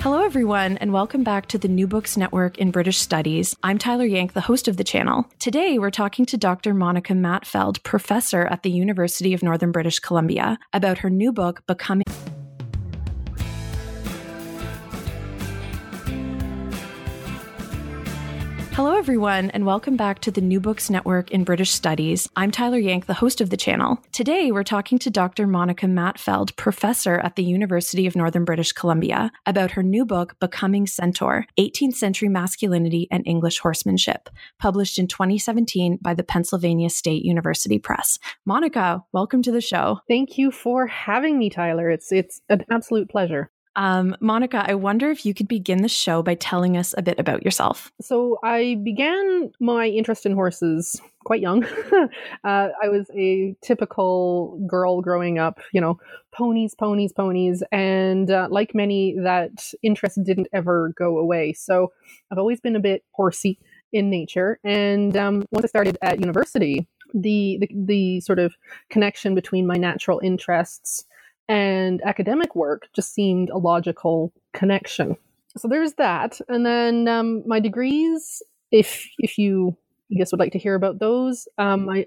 Hello, everyone, and welcome back to the New Books Network in British Studies. I'm Tyler Yank, the host of the channel. Today, we're talking to Dr. Monica Mattfeld, professor at the University of Northern British Columbia, about her new book, Becoming. Hello, everyone, and welcome back to the New Books Network in British Studies. I'm Tyler Yank, the host of the channel. Today, we're talking to Dr. Monica Mattfeld, professor at the University of Northern British Columbia, about her new book, Becoming Centaur 18th Century Masculinity and English Horsemanship, published in 2017 by the Pennsylvania State University Press. Monica, welcome to the show. Thank you for having me, Tyler. It's, it's an absolute pleasure. Um, Monica, I wonder if you could begin the show by telling us a bit about yourself. So, I began my interest in horses quite young. uh, I was a typical girl growing up, you know, ponies, ponies, ponies. And uh, like many, that interest didn't ever go away. So, I've always been a bit horsey in nature. And um, once I started at university, the, the, the sort of connection between my natural interests and academic work just seemed a logical connection. So there's that, and then um, my degrees. If if you I guess would like to hear about those, um, my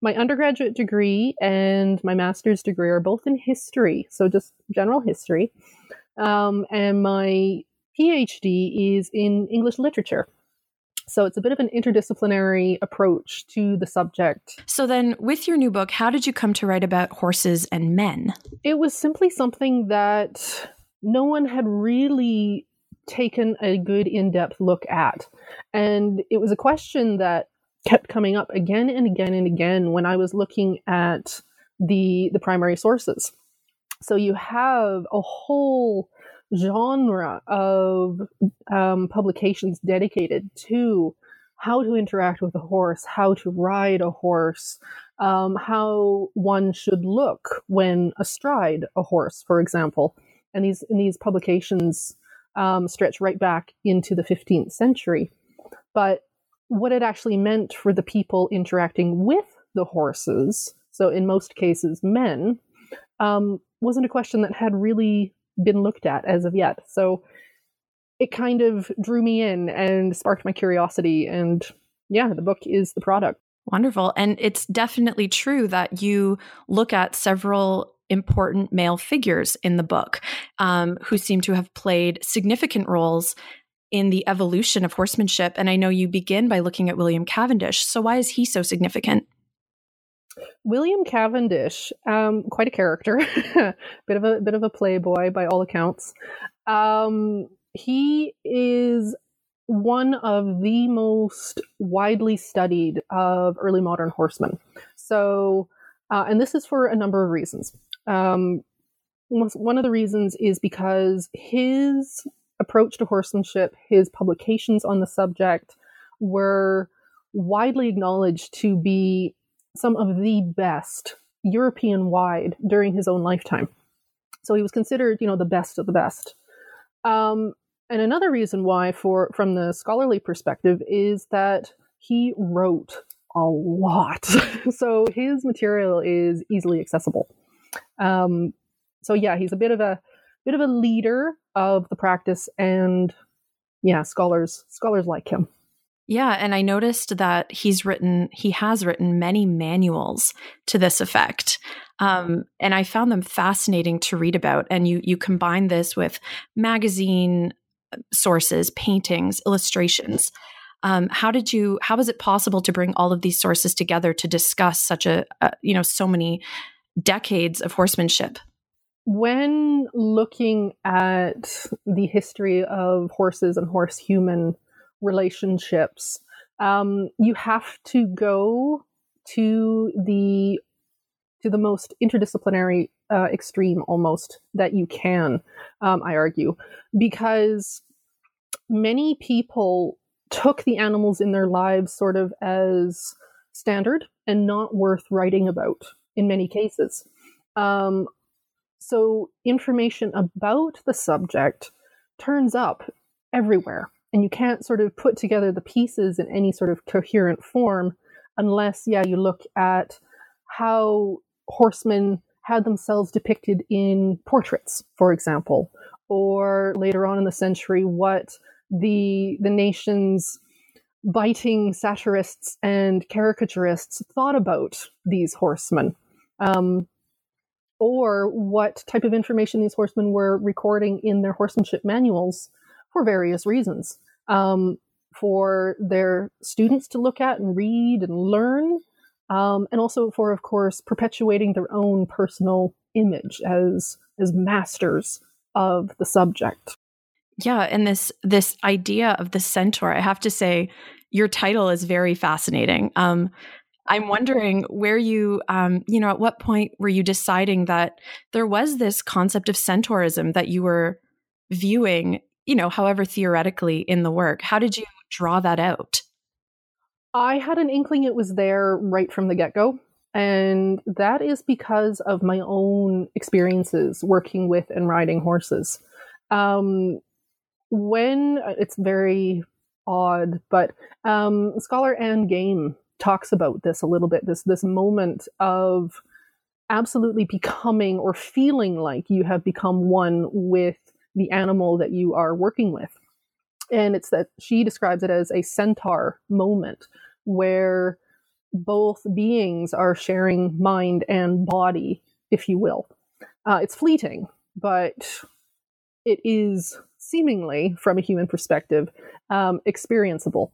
my undergraduate degree and my master's degree are both in history, so just general history, um, and my PhD is in English literature. So it's a bit of an interdisciplinary approach to the subject. So then, with your new book, how did you come to write about horses and men? It was simply something that no one had really taken a good in depth look at. And it was a question that kept coming up again and again and again when I was looking at the the primary sources. So you have a whole genre of um, publications dedicated to how to interact with a horse, how to ride a horse, um, how one should look when astride a horse, for example. And these and these publications um, stretch right back into the 15th century. But what it actually meant for the people interacting with the horses, so in most cases men, um, wasn't a question that had really been looked at as of yet. So it kind of drew me in and sparked my curiosity. And yeah, the book is the product. Wonderful. And it's definitely true that you look at several important male figures in the book um, who seem to have played significant roles in the evolution of horsemanship. And I know you begin by looking at William Cavendish. So, why is he so significant? William Cavendish, um, quite a character, bit of a bit of a playboy by all accounts. Um, he is one of the most widely studied of early modern horsemen. So, uh, and this is for a number of reasons. Um, one of the reasons is because his approach to horsemanship, his publications on the subject, were widely acknowledged to be some of the best European wide during his own lifetime. So he was considered, you know, the best of the best. Um, and another reason why, for from the scholarly perspective, is that he wrote a lot. so his material is easily accessible. Um, so yeah, he's a bit of a bit of a leader of the practice, and yeah, scholars scholars like him. Yeah, and I noticed that he's written, he has written many manuals to this effect, um, and I found them fascinating to read about. And you you combine this with magazine uh, sources, paintings, illustrations. Um, how did you? How was it possible to bring all of these sources together to discuss such a, a you know so many decades of horsemanship? When looking at the history of horses and horse human relationships, um, you have to go to the to the most interdisciplinary uh, extreme almost that you can, um, I argue, because many people took the animals in their lives sort of as standard and not worth writing about in many cases. Um, so information about the subject turns up everywhere, and you can't sort of put together the pieces in any sort of coherent form unless, yeah, you look at how horsemen had themselves depicted in portraits, for example, or later on in the century, what the the nation's biting satirists and caricaturists thought about these horsemen, um, or what type of information these horsemen were recording in their horsemanship manuals for various reasons. Um, for their students to look at and read and learn, um, and also for, of course, perpetuating their own personal image as as masters of the subject. Yeah, and this this idea of the centaur, I have to say, your title is very fascinating. Um, I'm wondering where you, um, you know, at what point were you deciding that there was this concept of centaurism that you were viewing, you know, however theoretically in the work? How did you draw that out? I had an inkling it was there right from the get go. And that is because of my own experiences working with and riding horses. Um, when uh, it's very odd, but um, scholar Ann Game talks about this a little bit. This this moment of absolutely becoming or feeling like you have become one with the animal that you are working with, and it's that she describes it as a centaur moment where both beings are sharing mind and body, if you will. Uh, it's fleeting, but it is seemingly, from a human perspective, um, experienceable.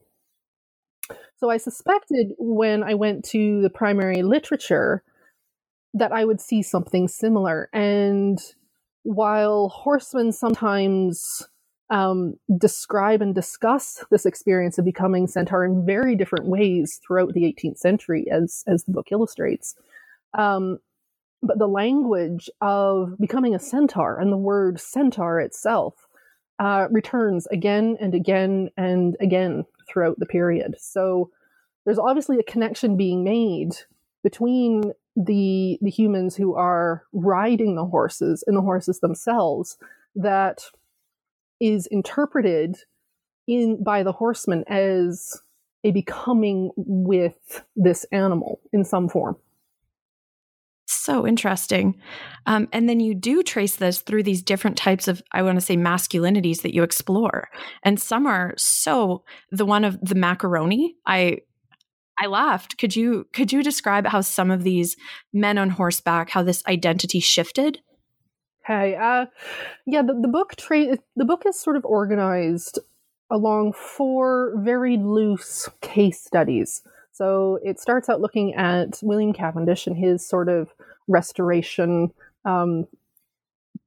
So I suspected when I went to the primary literature that I would see something similar. And while horsemen sometimes um, describe and discuss this experience of becoming centaur in very different ways throughout the 18th century, as as the book illustrates. Um, but the language of becoming a centaur and the word centaur itself uh, returns again and again and again throughout the period. So there's obviously a connection being made between the the humans who are riding the horses and the horses themselves that is interpreted in by the horseman as a becoming with this animal in some form. So interesting. Um, and then you do trace this through these different types of, I want to say, masculinities that you explore. And some are so the one of the macaroni. I I laughed. Could you could you describe how some of these men on horseback, how this identity shifted? Okay. Uh, yeah, the, the book tra- the book is sort of organized along four very loose case studies. So it starts out looking at William Cavendish and his sort of restoration, um,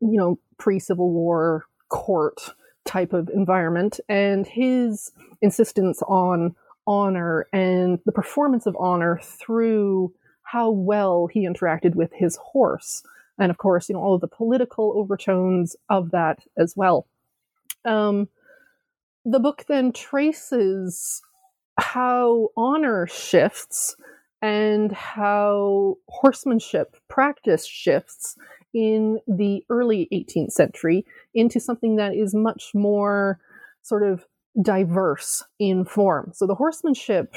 you know, pre Civil War court type of environment, and his insistence on honor and the performance of honor through how well he interacted with his horse and of course, you know, all of the political overtones of that as well. Um, the book then traces how honor shifts and how horsemanship practice shifts in the early 18th century into something that is much more sort of diverse in form. So the horsemanship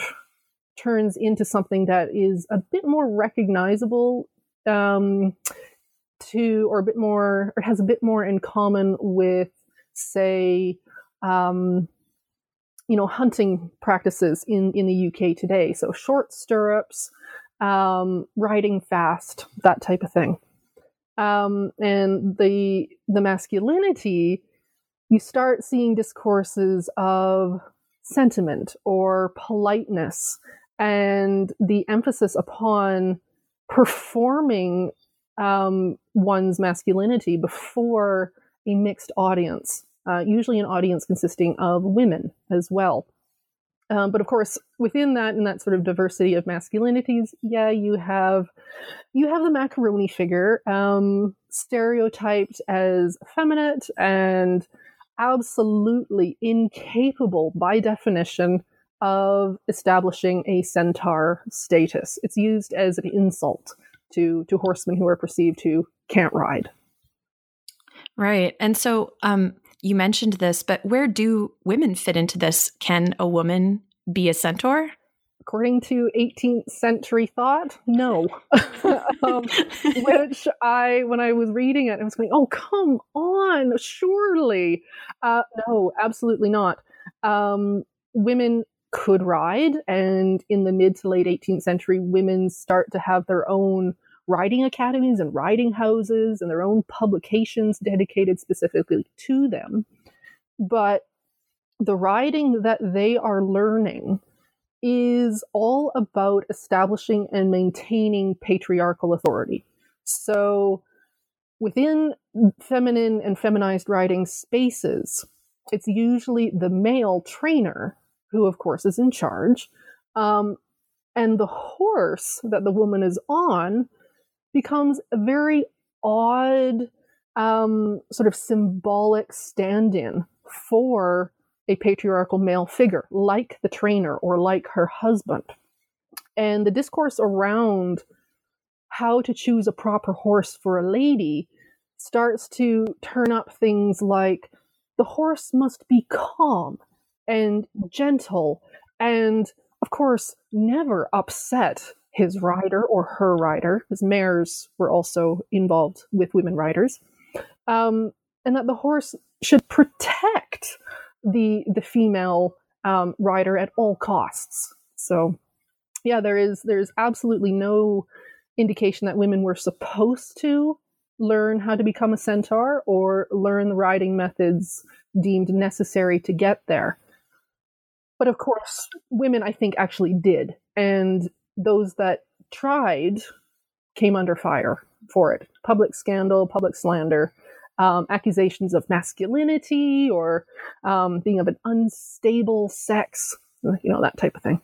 turns into something that is a bit more recognizable um, to, or a bit more, or has a bit more in common with, say, um, you know, hunting practices in, in the UK today. So short stirrups, um, riding fast, that type of thing. Um, and the the masculinity, you start seeing discourses of sentiment or politeness and the emphasis upon performing um, one's masculinity before a mixed audience, uh, usually an audience consisting of women as well. Um, but of course, within that and that sort of diversity of masculinities, yeah, you have you have the macaroni figure, um, stereotyped as effeminate and absolutely incapable, by definition, of establishing a centaur status. It's used as an insult to to horsemen who are perceived to can't ride. Right, and so um, you mentioned this, but where do women fit into this? Can a woman be a centaur? According to 18th century thought, no. um, which I, when I was reading it, I was going, oh, come on, surely. Uh, no, absolutely not. Um, women could ride, and in the mid to late 18th century, women start to have their own riding academies and riding houses and their own publications dedicated specifically to them. But the riding that they are learning is all about establishing and maintaining patriarchal authority. So within feminine and feminized riding spaces, it's usually the male trainer who, of course, is in charge. Um, and the horse that the woman is on becomes a very odd, um, sort of symbolic stand in for a patriarchal male figure, like the trainer or like her husband. And the discourse around how to choose a proper horse for a lady starts to turn up things like the horse must be calm and gentle and, of course, never upset his rider or her rider, because mares were also involved with women riders, um, and that the horse should protect the the female um, rider at all costs. So, yeah, there is there's absolutely no indication that women were supposed to learn how to become a centaur or learn the riding methods deemed necessary to get there. But of course, women, I think, actually did. And those that tried came under fire for it. Public scandal, public slander, um, accusations of masculinity or um, being of an unstable sex, you know, that type of thing.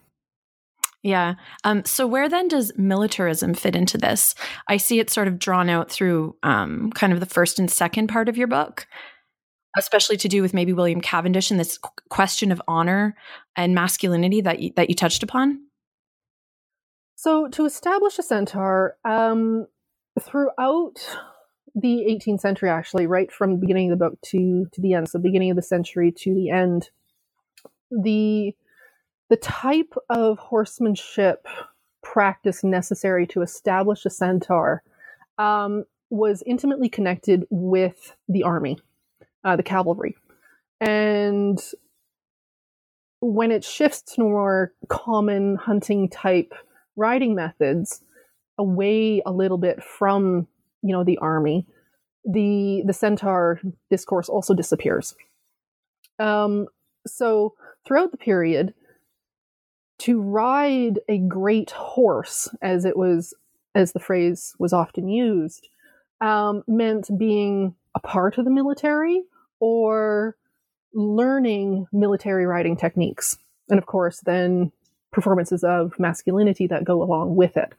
Yeah. Um, so, where then does militarism fit into this? I see it sort of drawn out through um, kind of the first and second part of your book, especially to do with maybe William Cavendish and this question of honor and masculinity that you, that you touched upon. So, to establish a centaur, um, throughout the 18th century, actually, right from the beginning of the book to to the end, so beginning of the century to the end, the the type of horsemanship practice necessary to establish a centaur um, was intimately connected with the army, uh, the cavalry, and when it shifts to more common hunting type riding methods away a little bit from you know the army the the centaur discourse also disappears um, so throughout the period to ride a great horse as it was as the phrase was often used um, meant being a part of the military or learning military riding techniques and of course then performances of masculinity that go along with it.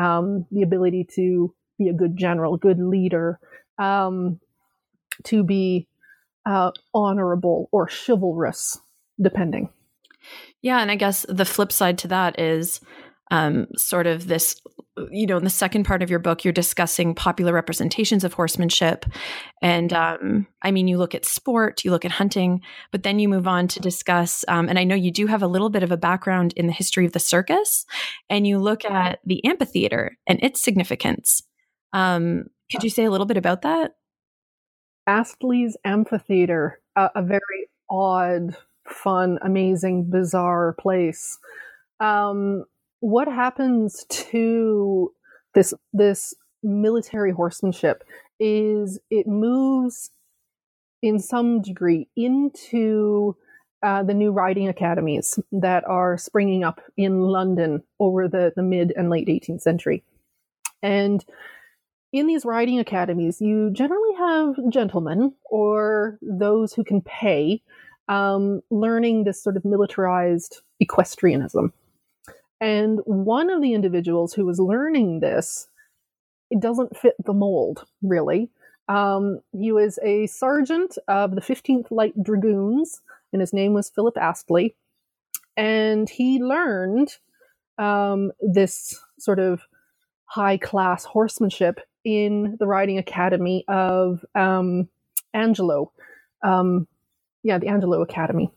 Um, the ability to be a good general, good leader, um, to be uh, honorable or chivalrous, depending. Yeah, and I guess the flip side to that is um, sort of this you know in the second part of your book you're discussing popular representations of horsemanship and um, i mean you look at sport you look at hunting but then you move on to discuss um, and i know you do have a little bit of a background in the history of the circus and you look at the amphitheater and its significance um, could you say a little bit about that astley's amphitheater a, a very odd fun amazing bizarre place um, what happens to this this military horsemanship is it moves in some degree into uh, the new riding academies that are springing up in London over the, the mid and late 18th century. And in these riding academies, you generally have gentlemen or those who can pay um, learning this sort of militarized equestrianism. And one of the individuals who was learning this, it doesn't fit the mold, really. Um, he was a sergeant of the 15th Light Dragoons, and his name was Philip Astley. And he learned um, this sort of high class horsemanship in the riding academy of um, Angelo. Um, yeah, the Angelo Academy.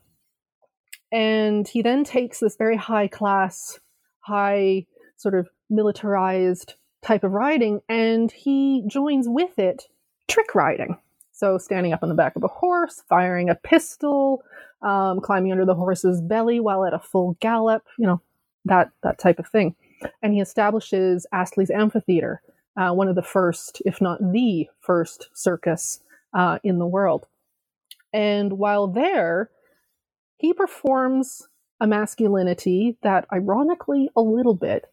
And he then takes this very high class, high sort of militarized type of riding and he joins with it trick riding. So, standing up on the back of a horse, firing a pistol, um, climbing under the horse's belly while at a full gallop, you know, that, that type of thing. And he establishes Astley's Amphitheater, uh, one of the first, if not the first, circus uh, in the world. And while there, he performs a masculinity that, ironically, a little bit,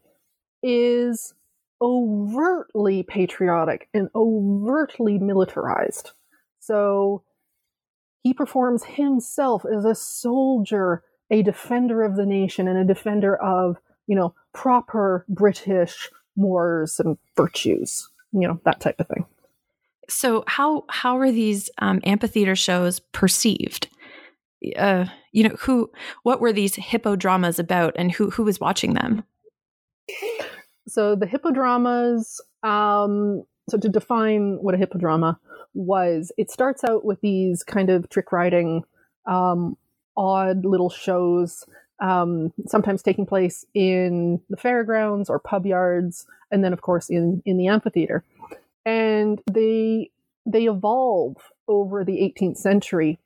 is overtly patriotic and overtly militarized. So he performs himself as a soldier, a defender of the nation, and a defender of, you know, proper British mores and virtues, you know, that type of thing. So how how are these um, amphitheater shows perceived? Uh, you know, who what were these hippodramas about, and who who was watching them? So the hippodramas. Um, so to define what a hippodrama was, it starts out with these kind of trick riding, um, odd little shows, um, sometimes taking place in the fairgrounds or pub yards, and then of course in in the amphitheater. And they they evolve over the 18th century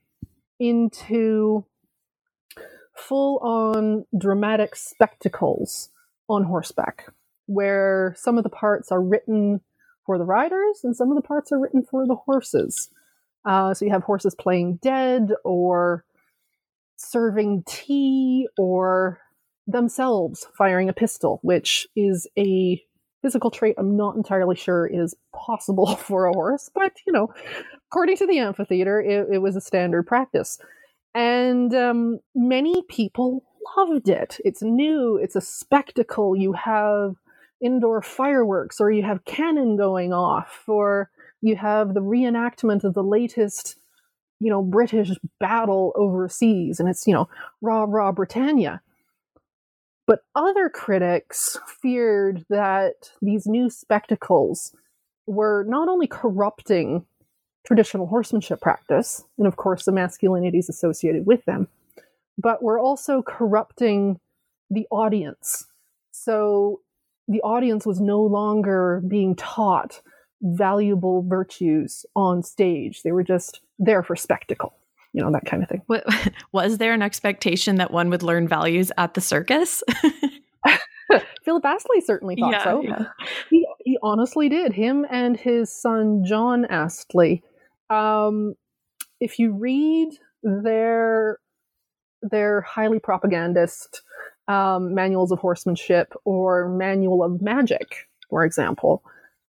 into full on dramatic spectacles on horseback where some of the parts are written for the riders and some of the parts are written for the horses. Uh, so you have horses playing dead or serving tea or themselves firing a pistol which is a physical trait I'm not entirely sure is possible for a horse, but you know, according to the amphitheater, it, it was a standard practice. And um, many people loved it. It's new, it's a spectacle. You have indoor fireworks, or you have cannon going off, or you have the reenactment of the latest, you know, British battle overseas, and it's, you know, rah, rah, Britannia. But other critics feared that these new spectacles were not only corrupting traditional horsemanship practice, and of course the masculinities associated with them, but were also corrupting the audience. So the audience was no longer being taught valuable virtues on stage. They were just there for spectacle you know that kind of thing. Was there an expectation that one would learn values at the circus? Philip astley certainly thought yeah, so. yeah. He, he honestly did. Him and his son john astley. Um, if you read their their highly propagandist um, manuals of horsemanship or manual of magic for example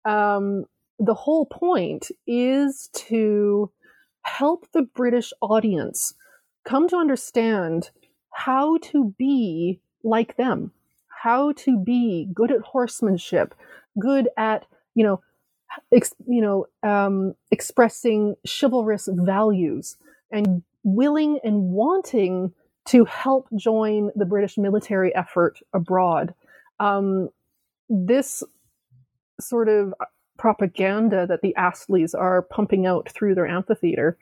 um, the whole point is to help the British audience come to understand how to be like them, how to be good at horsemanship, good at, you know, ex, you know, um, expressing chivalrous values and willing and wanting to help join the British military effort abroad. Um, this sort of propaganda that the Astleys are pumping out through their amphitheater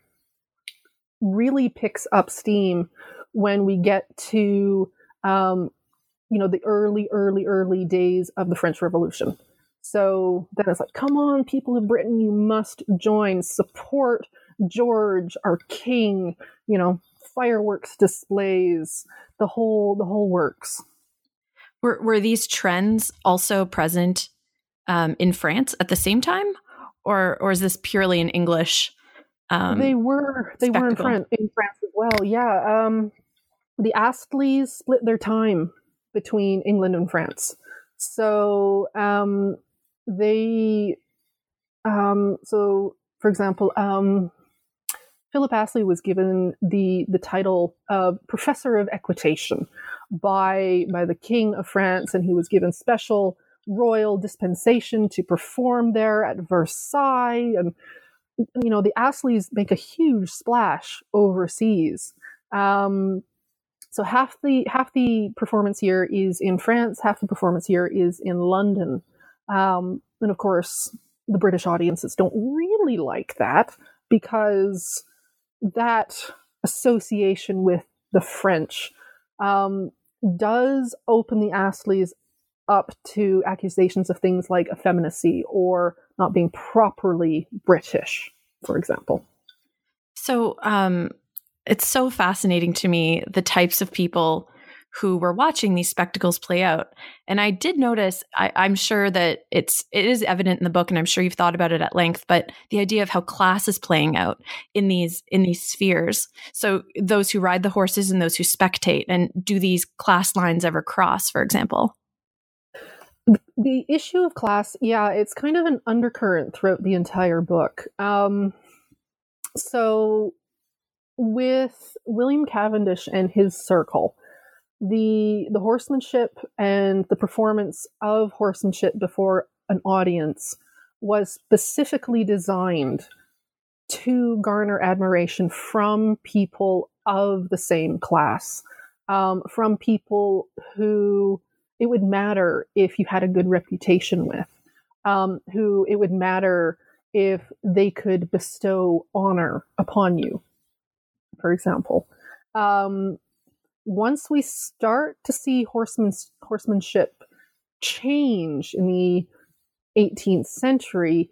really picks up steam when we get to um, you know the early early early days of the french revolution. So then it's like come on people of britain you must join. Support george our king you know fireworks displays the whole the whole works. Were, were these trends also present um, in France at the same time, or or is this purely an English? Um, they were they spectacle? were in France in France as well. Yeah, um, the Astleys split their time between England and France, so um, they um, so for example, um, Philip Astley was given the the title of Professor of Equitation by by the King of France, and he was given special royal dispensation to perform there at Versailles. And you know, the Astleys make a huge splash overseas. Um, so half the half the performance here is in France, half the performance here is in London, um, and of course, the British audiences don't really like that because that association with the French um, does open the Astleys up to accusations of things like effeminacy or not being properly British, for example. So um, it's so fascinating to me the types of people who were watching these spectacles play out. And I did notice, I, am sure that it's it is evident in the book, and I'm sure you've thought about it at length, but the idea of how class is playing out in these in these spheres. So those who ride the horses and those who spectate, and do these class lines ever cross, for example? The issue of class, yeah, it's kind of an undercurrent throughout the entire book. Um, so with William Cavendish and his circle, the the horsemanship and the performance of horsemanship before an audience was specifically designed to garner admiration from people of the same class, um, from people who it would matter if you had a good reputation with, um, who it would matter if they could bestow honor upon you, for example. Um, once we start to see horsemanship change in the 18th century,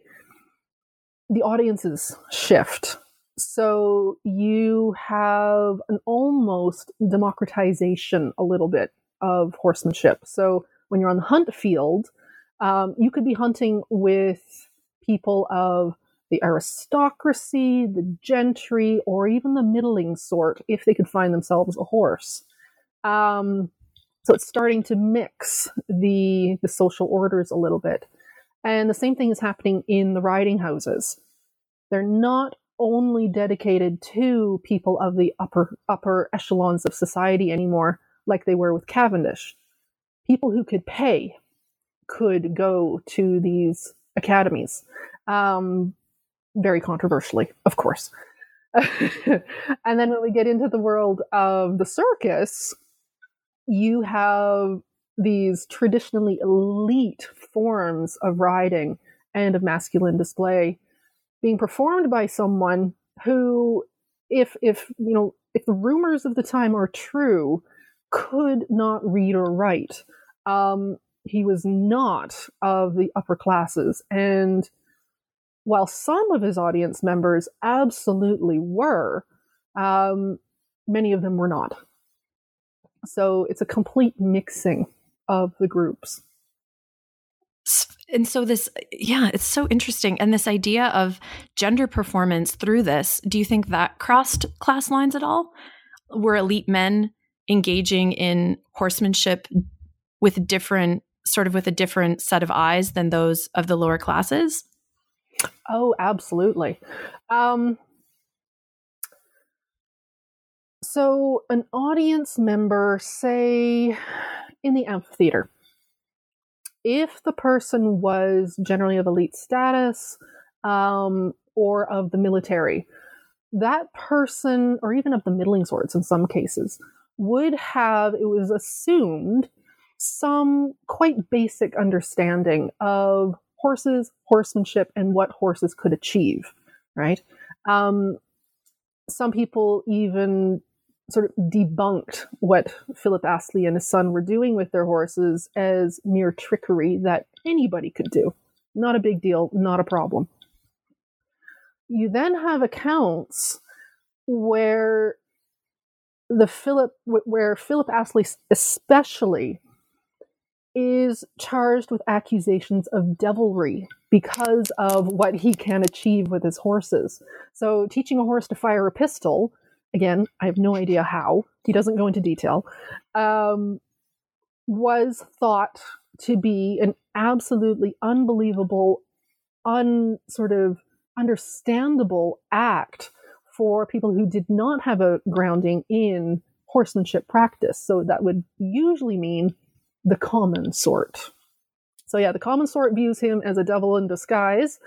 the audiences shift. So you have an almost democratization a little bit of horsemanship. So when you're on the hunt field, um, you could be hunting with people of the aristocracy, the gentry, or even the middling sort if they could find themselves a horse. Um, so it's starting to mix the the social orders a little bit. And the same thing is happening in the riding houses. They're not only dedicated to people of the upper upper echelons of society anymore, like they were with Cavendish. People who could pay could go to these academies. Um, very controversially, of course. and then when we get into the world of the circus, you have these traditionally elite forms of riding and of masculine display being performed by someone who if if you know if the rumors of the time are true could not read or write um, he was not of the upper classes and while some of his audience members absolutely were, um, many of them were not. So it's a complete mixing of the groups. And so this, yeah, it's so interesting. And this idea of gender performance through this, do you think that crossed class lines at all? Were elite men engaging in horsemanship with different, sort of with a different set of eyes than those of the lower classes? Oh, absolutely. Um, so, an audience member, say in the amphitheater, if the person was generally of elite status um, or of the military, that person, or even of the middling sorts in some cases, would have, it was assumed, some quite basic understanding of horses, horsemanship, and what horses could achieve, right? Um, some people even sort of debunked what Philip Astley and his son were doing with their horses as mere trickery that anybody could do. Not a big deal, not a problem. You then have accounts where the Philip where Philip Astley especially is charged with accusations of devilry because of what he can achieve with his horses. So, teaching a horse to fire a pistol, again, I have no idea how, he doesn't go into detail, um, was thought to be an absolutely unbelievable, un sort of understandable act for people who did not have a grounding in horsemanship practice. So that would usually mean the common sort. So, yeah, the common sort views him as a devil in disguise,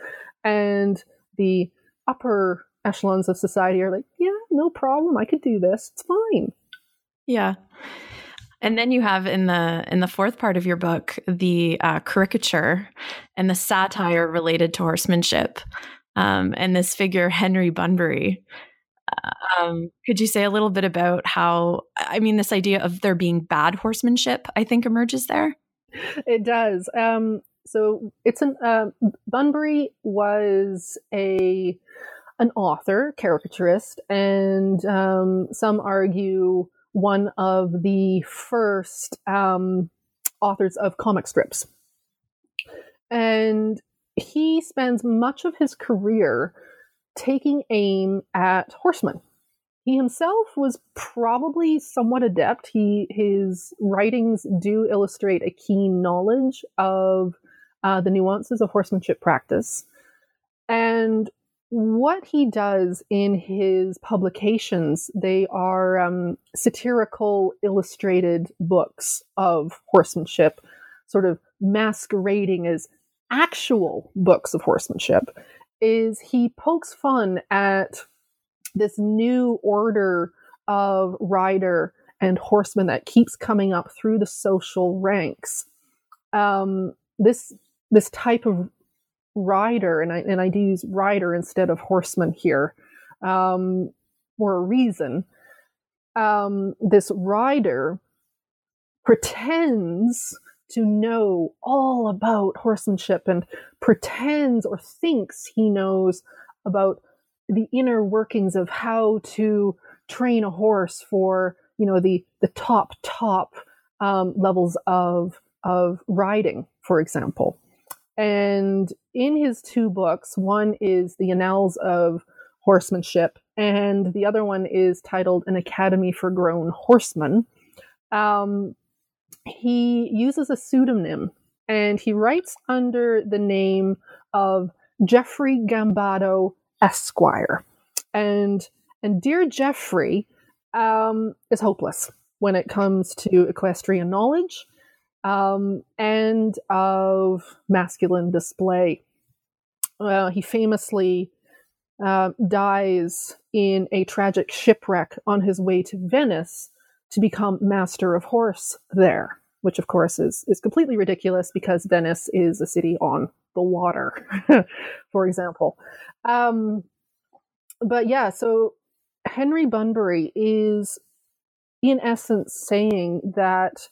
and the upper echelons of society are like, yeah, no problem. I could do this. It's fine. Yeah. And then you have in the in the fourth part of your book the uh, caricature and the satire related to horsemanship, um, and this figure Henry Bunbury. Um, could you say a little bit about how I mean this idea of there being bad horsemanship? I think emerges there. It does. Um, so it's an uh, Bunbury was a an author, caricaturist, and um, some argue one of the first um, authors of comic strips. And he spends much of his career taking aim at horsemen. He himself was probably somewhat adept. He his writings do illustrate a keen knowledge of uh, the nuances of horsemanship practice. And what he does in his publications, they are um, satirical illustrated books of horsemanship, sort of masquerading as actual books of horsemanship, is he pokes fun at this new order of rider and horseman that keeps coming up through the social ranks. Um, this this type of rider, and I and I do use rider instead of horseman here, um, for a reason. Um, this rider pretends to know all about horsemanship and pretends or thinks he knows about the inner workings of how to train a horse for you know the the top top um, levels of of riding, for example. And in his two books, one is The Annals of Horsemanship, and the other one is titled An Academy for Grown Horsemen. Um, he uses a pseudonym and he writes under the name of Geoffrey Gambado Esquire. And and dear Geoffrey um, is hopeless when it comes to equestrian knowledge um, and of masculine display. Uh, he famously uh, dies in a tragic shipwreck on his way to Venice to become master of horse there, which of course is is completely ridiculous because Venice is a city on the water, for example. Um, but yeah, so Henry Bunbury is in essence saying that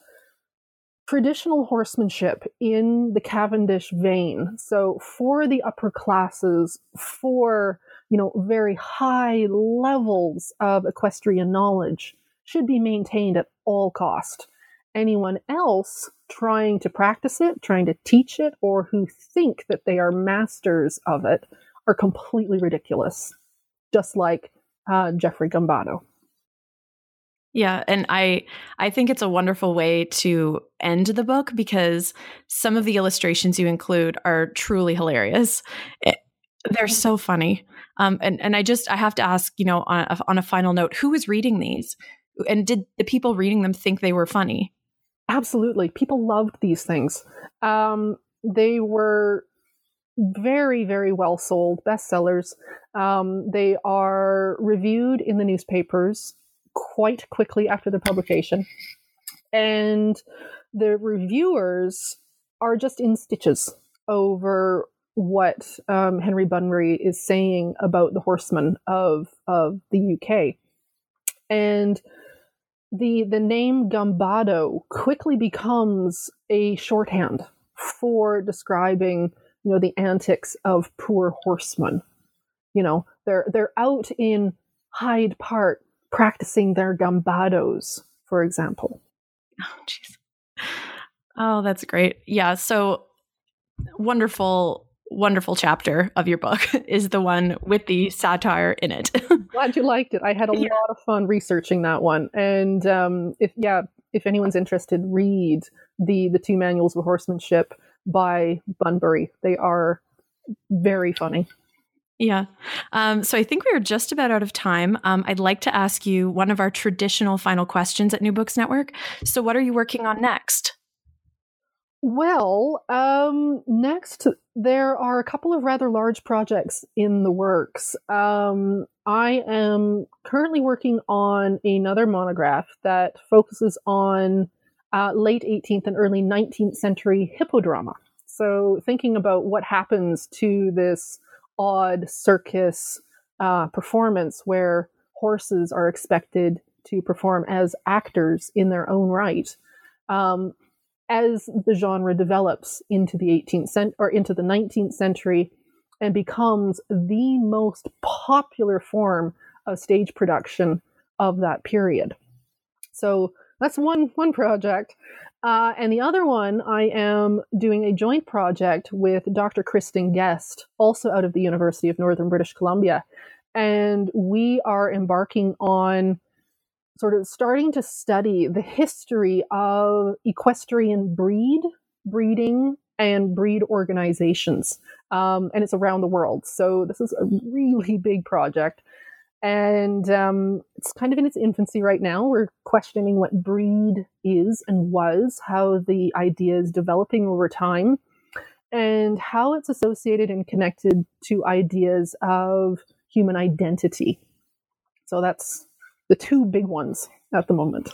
traditional horsemanship in the Cavendish vein. So for the upper classes, for you know very high levels of equestrian knowledge, should be maintained at all cost. Anyone else trying to practice it, trying to teach it, or who think that they are masters of it are completely ridiculous, just like uh, Geoffrey Gambado. Yeah, and I I think it's a wonderful way to end the book because some of the illustrations you include are truly hilarious. It, they're so funny. Um, and and I just I have to ask, you know, on on a final note, who is reading these, and did the people reading them think they were funny? Absolutely, people loved these things. Um, they were very very well sold bestsellers. Um, they are reviewed in the newspapers quite quickly after the publication. And the reviewers are just in stitches over what um, Henry Bunbury is saying about the horsemen of of the UK, and the the name Gambado quickly becomes a shorthand for describing you know the antics of poor horsemen. You know they're they're out in Hyde Park practicing their gambados, for example. Oh, jeez. Oh, that's great. Yeah. So wonderful, wonderful chapter of your book is the one with the satire in it. Glad you liked it. I had a yeah. lot of fun researching that one. And um, if yeah, if anyone's interested, read the the two manuals of horsemanship by Bunbury. They are very funny. Yeah. Um, so I think we are just about out of time. Um, I'd like to ask you one of our traditional final questions at New Books Network. So, what are you working on next? Well, um, next, there are a couple of rather large projects in the works. Um, I am currently working on another monograph that focuses on uh, late 18th and early 19th century hippodrama. So, thinking about what happens to this odd circus uh, performance where horses are expected to perform as actors in their own right. Um, as the genre develops into the 18th century or into the 19th century and becomes the most popular form of stage production of that period. So that's one one project. Uh, and the other one, I am doing a joint project with Dr. Kristen Guest, also out of the University of Northern British Columbia. And we are embarking on sort of starting to study the history of equestrian breed, breeding, and breed organizations. Um, and it's around the world. So this is a really big project. And um, it's kind of in its infancy right now. We're questioning what breed is and was, how the idea is developing over time, and how it's associated and connected to ideas of human identity. So that's the two big ones at the moment.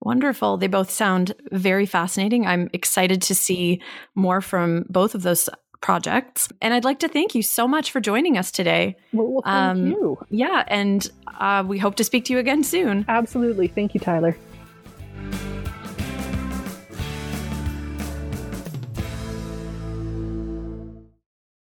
Wonderful. They both sound very fascinating. I'm excited to see more from both of those projects. And I'd like to thank you so much for joining us today. Well, well thank um, you. Yeah. And uh, we hope to speak to you again soon. Absolutely. Thank you, Tyler.